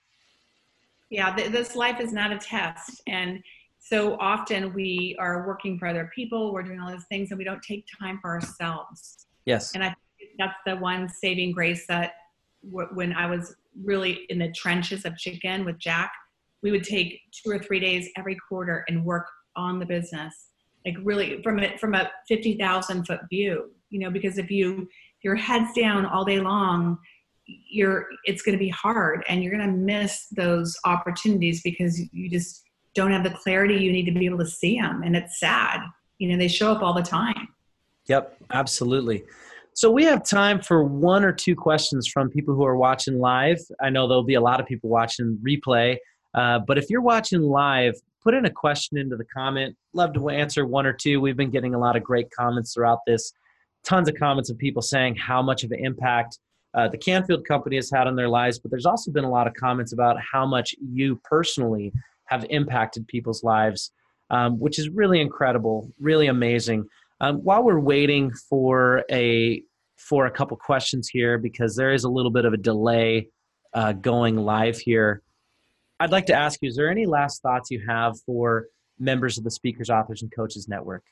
Yeah, th- this life is not a test. And so often we are working for other people, we're doing all those things, and we don't take time for ourselves. Yes. And I think that's the one saving grace that when I was really in the trenches of chicken with Jack, we would take two or three days every quarter and work on the business, like really from a from a fifty thousand foot view. You know, because if you your head's down all day long, you're it's going to be hard, and you're going to miss those opportunities because you just don't have the clarity you need to be able to see them and it's sad. You know they show up all the time. Yep absolutely so we have time for one or two questions from people who are watching live. I know there'll be a lot of people watching replay uh, but if you're watching live put in a question into the comment. Love to answer one or two. We've been getting a lot of great comments throughout this. Tons of comments of people saying how much of an impact uh, the canfield company has had on their lives but there's also been a lot of comments about how much you personally have impacted people's lives, um, which is really incredible, really amazing. Um, while we're waiting for a for a couple questions here, because there is a little bit of a delay uh, going live here, I'd like to ask you: Is there any last thoughts you have for members of the Speakers, Authors, and Coaches Network?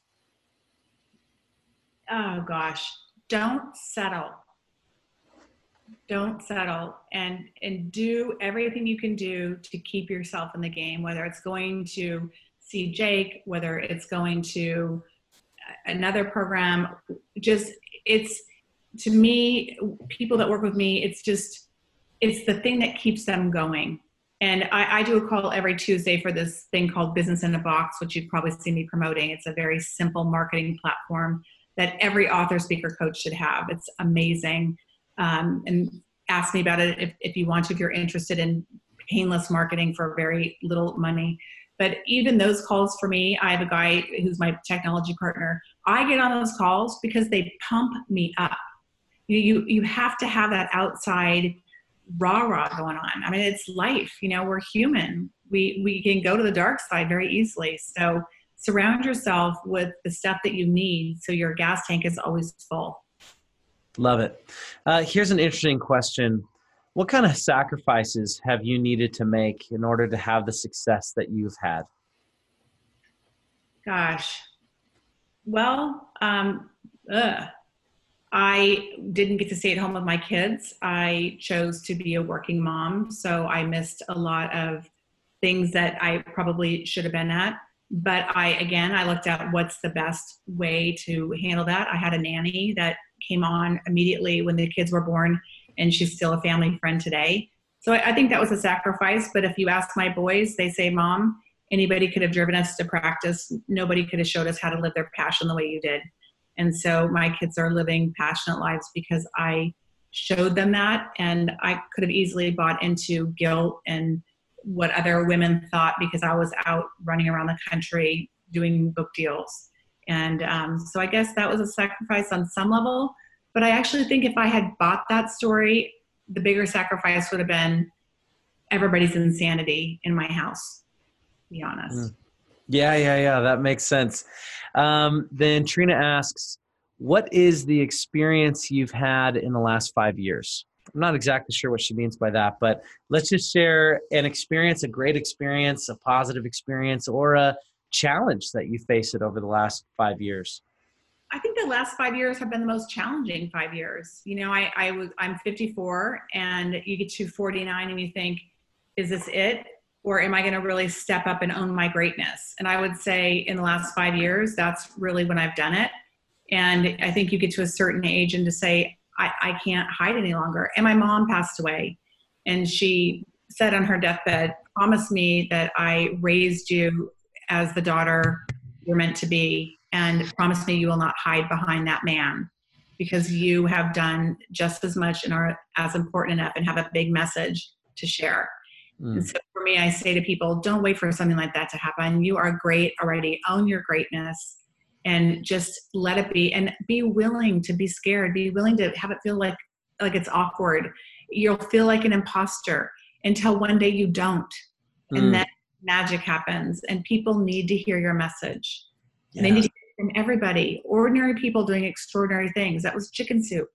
Oh gosh, don't settle don't settle and and do everything you can do to keep yourself in the game whether it's going to see jake whether it's going to another program. Just it's to me people that work with me it's just it's the thing that keeps them going. And I, I, do a call every tuesday for this thing called business in a box which you've probably seen me promoting. It's a very simple marketing platform that every author speaker coach should have. It's amazing. Um, and ask me about it if, if you want to, if you're interested in painless marketing for very little money. But even those calls for me, I have a guy who's my technology partner. I get on those calls because they pump me up. You, you, you have to have that outside rah rah going on. I mean, it's life. You know, we're human. We we can go to the dark side very easily. So surround yourself with the stuff that you need so your gas tank is always full. Love it. Uh, here's an interesting question. What kind of sacrifices have you needed to make in order to have the success that you've had? Gosh. Well, um, ugh. I didn't get to stay at home with my kids. I chose to be a working mom, so I missed a lot of things that I probably should have been at. But I, again, I looked at what's the best way to handle that. I had a nanny that came on immediately when the kids were born, and she's still a family friend today. So I, I think that was a sacrifice. But if you ask my boys, they say, Mom, anybody could have driven us to practice. Nobody could have showed us how to live their passion the way you did. And so my kids are living passionate lives because I showed them that. And I could have easily bought into guilt and what other women thought because I was out running around the country doing book deals. And um, so I guess that was a sacrifice on some level. But I actually think if I had bought that story, the bigger sacrifice would have been everybody's insanity in my house, be honest. Mm. Yeah, yeah, yeah. That makes sense. Um, then Trina asks, what is the experience you've had in the last five years? I'm not exactly sure what she means by that, but let's just share an experience, a great experience, a positive experience, or a challenge that you faced over the last five years. I think the last five years have been the most challenging five years. You know, I, I was I'm 54, and you get to 49, and you think, is this it? Or am I going to really step up and own my greatness? And I would say in the last five years, that's really when I've done it. And I think you get to a certain age and to say, I, I can't hide any longer. And my mom passed away, and she said on her deathbed, promise me that I raised you as the daughter you're meant to be, and promise me you will not hide behind that man because you have done just as much and are as important enough and have a big message to share. Mm. And so for me, I say to people, don't wait for something like that to happen. You are great already. Own your greatness and just let it be and be willing to be scared. Be willing to have it feel like like it's awkward. You'll feel like an imposter until one day you don't. Mm. And then magic happens and people need to hear your message. Yeah. They need to from everybody. Ordinary people doing extraordinary things. That was chicken soup.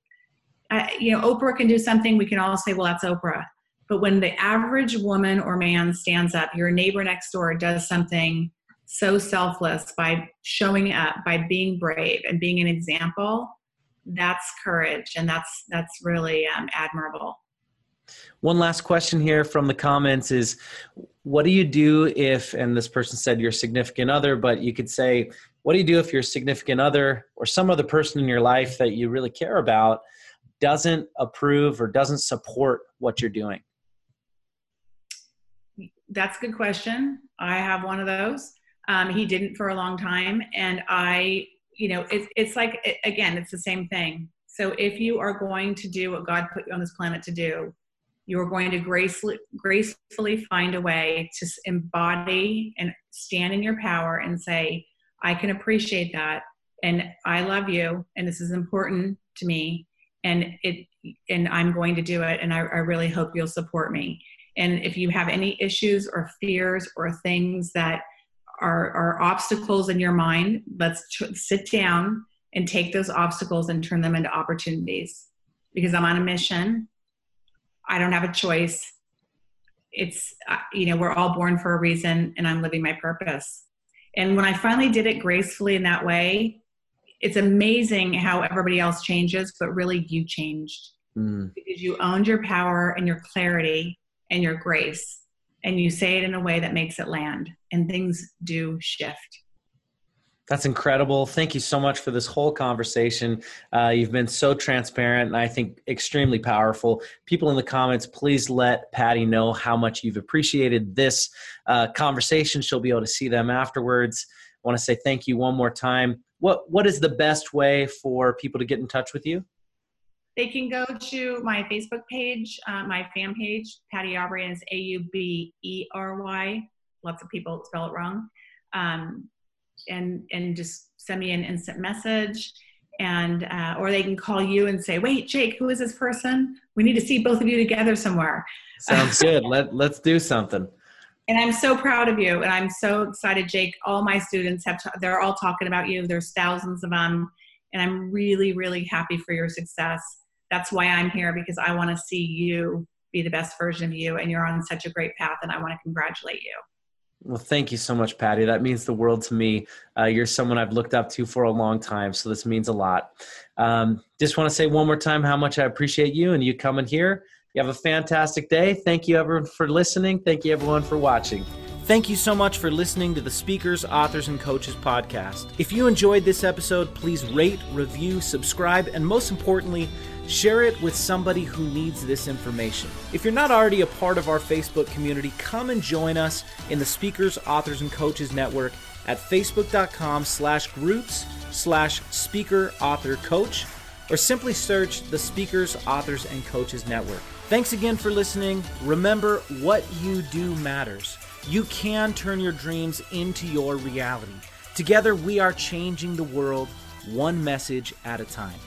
Uh, you know, Oprah can do something. We can all say, well, that's Oprah. But when the average woman or man stands up, your neighbor next door does something so selfless by showing up, by being brave and being an example, that's courage, and that's that's really um, admirable. One last question here from the comments is what do you do if and this person said your significant other but you could say what do you do if your significant other or some other person in your life that you really care about doesn't approve or doesn't support what you're doing that's a good question. I have one of those. Um, he didn't for a long time, and I, you know, it's it's like it, again, it's the same thing. So if you are going to do what God put you on this planet to do, you are going to gracefully gracefully find a way to embody and stand in your power and say, I can appreciate that, and I love you, and this is important to me, and it, and I'm going to do it, and I, I really hope you'll support me and if you have any issues or fears or things that are, are obstacles in your mind, let's t- sit down and take those obstacles and turn them into opportunities. Because I'm on a mission. I don't have a choice. It's, uh, you know, we're all born for a reason, and I'm living my purpose. And when I finally did it gracefully in that way, it's amazing how everybody else changes, but really you changed mm. because you owned your power and your clarity and your grace and you say it in a way that makes it land and things do shift that's incredible. Thank you so much for this whole conversation. Uh, you've been so transparent and I think extremely powerful. People in the comments, please let Patty know how much you've appreciated this uh, conversation. She'll be able to see them afterwards. I want to say thank you one more time. What What is the best way for people to get in touch with you? They can go to my Facebook page, uh, my fan page, Patty Aubery, and it's A U B E R Y. Lots of people spell it wrong. Um, and and just send me an instant message. And uh, or they can call you and say wait jake who is this person? We need to see both of you together somewhere. Sounds good. Let, let's do something. And i'm so proud of you and i'm so excited jake. All my students have t- they're all talking about you. There's thousands of them and i'm really really happy for your success. That's why I'm here because I want to see you be the best version of you and you're on such a great path and I want to congratulate you. Well, thank you so much, Patty. That means the world to me. Uh, you're someone I've looked up to for a long time, so this means a lot. Um, just want to say one more time how much I appreciate you and you coming here. You have a fantastic day. Thank you, everyone, for listening. Thank you, everyone, for watching. Thank you so much for listening to the Speakers, Authors, and Coaches podcast. If you enjoyed this episode, please rate, review, subscribe, and most importantly, Share it with somebody who needs this information. If you're not already a part of our Facebook community, come and join us in the Speakers, Authors, and Coaches Network at facebook.com slash groups slash speaker author coach or simply search the Speakers, Authors, and Coaches Network. Thanks again for listening. Remember, what you do matters. You can turn your dreams into your reality. Together, we are changing the world one message at a time.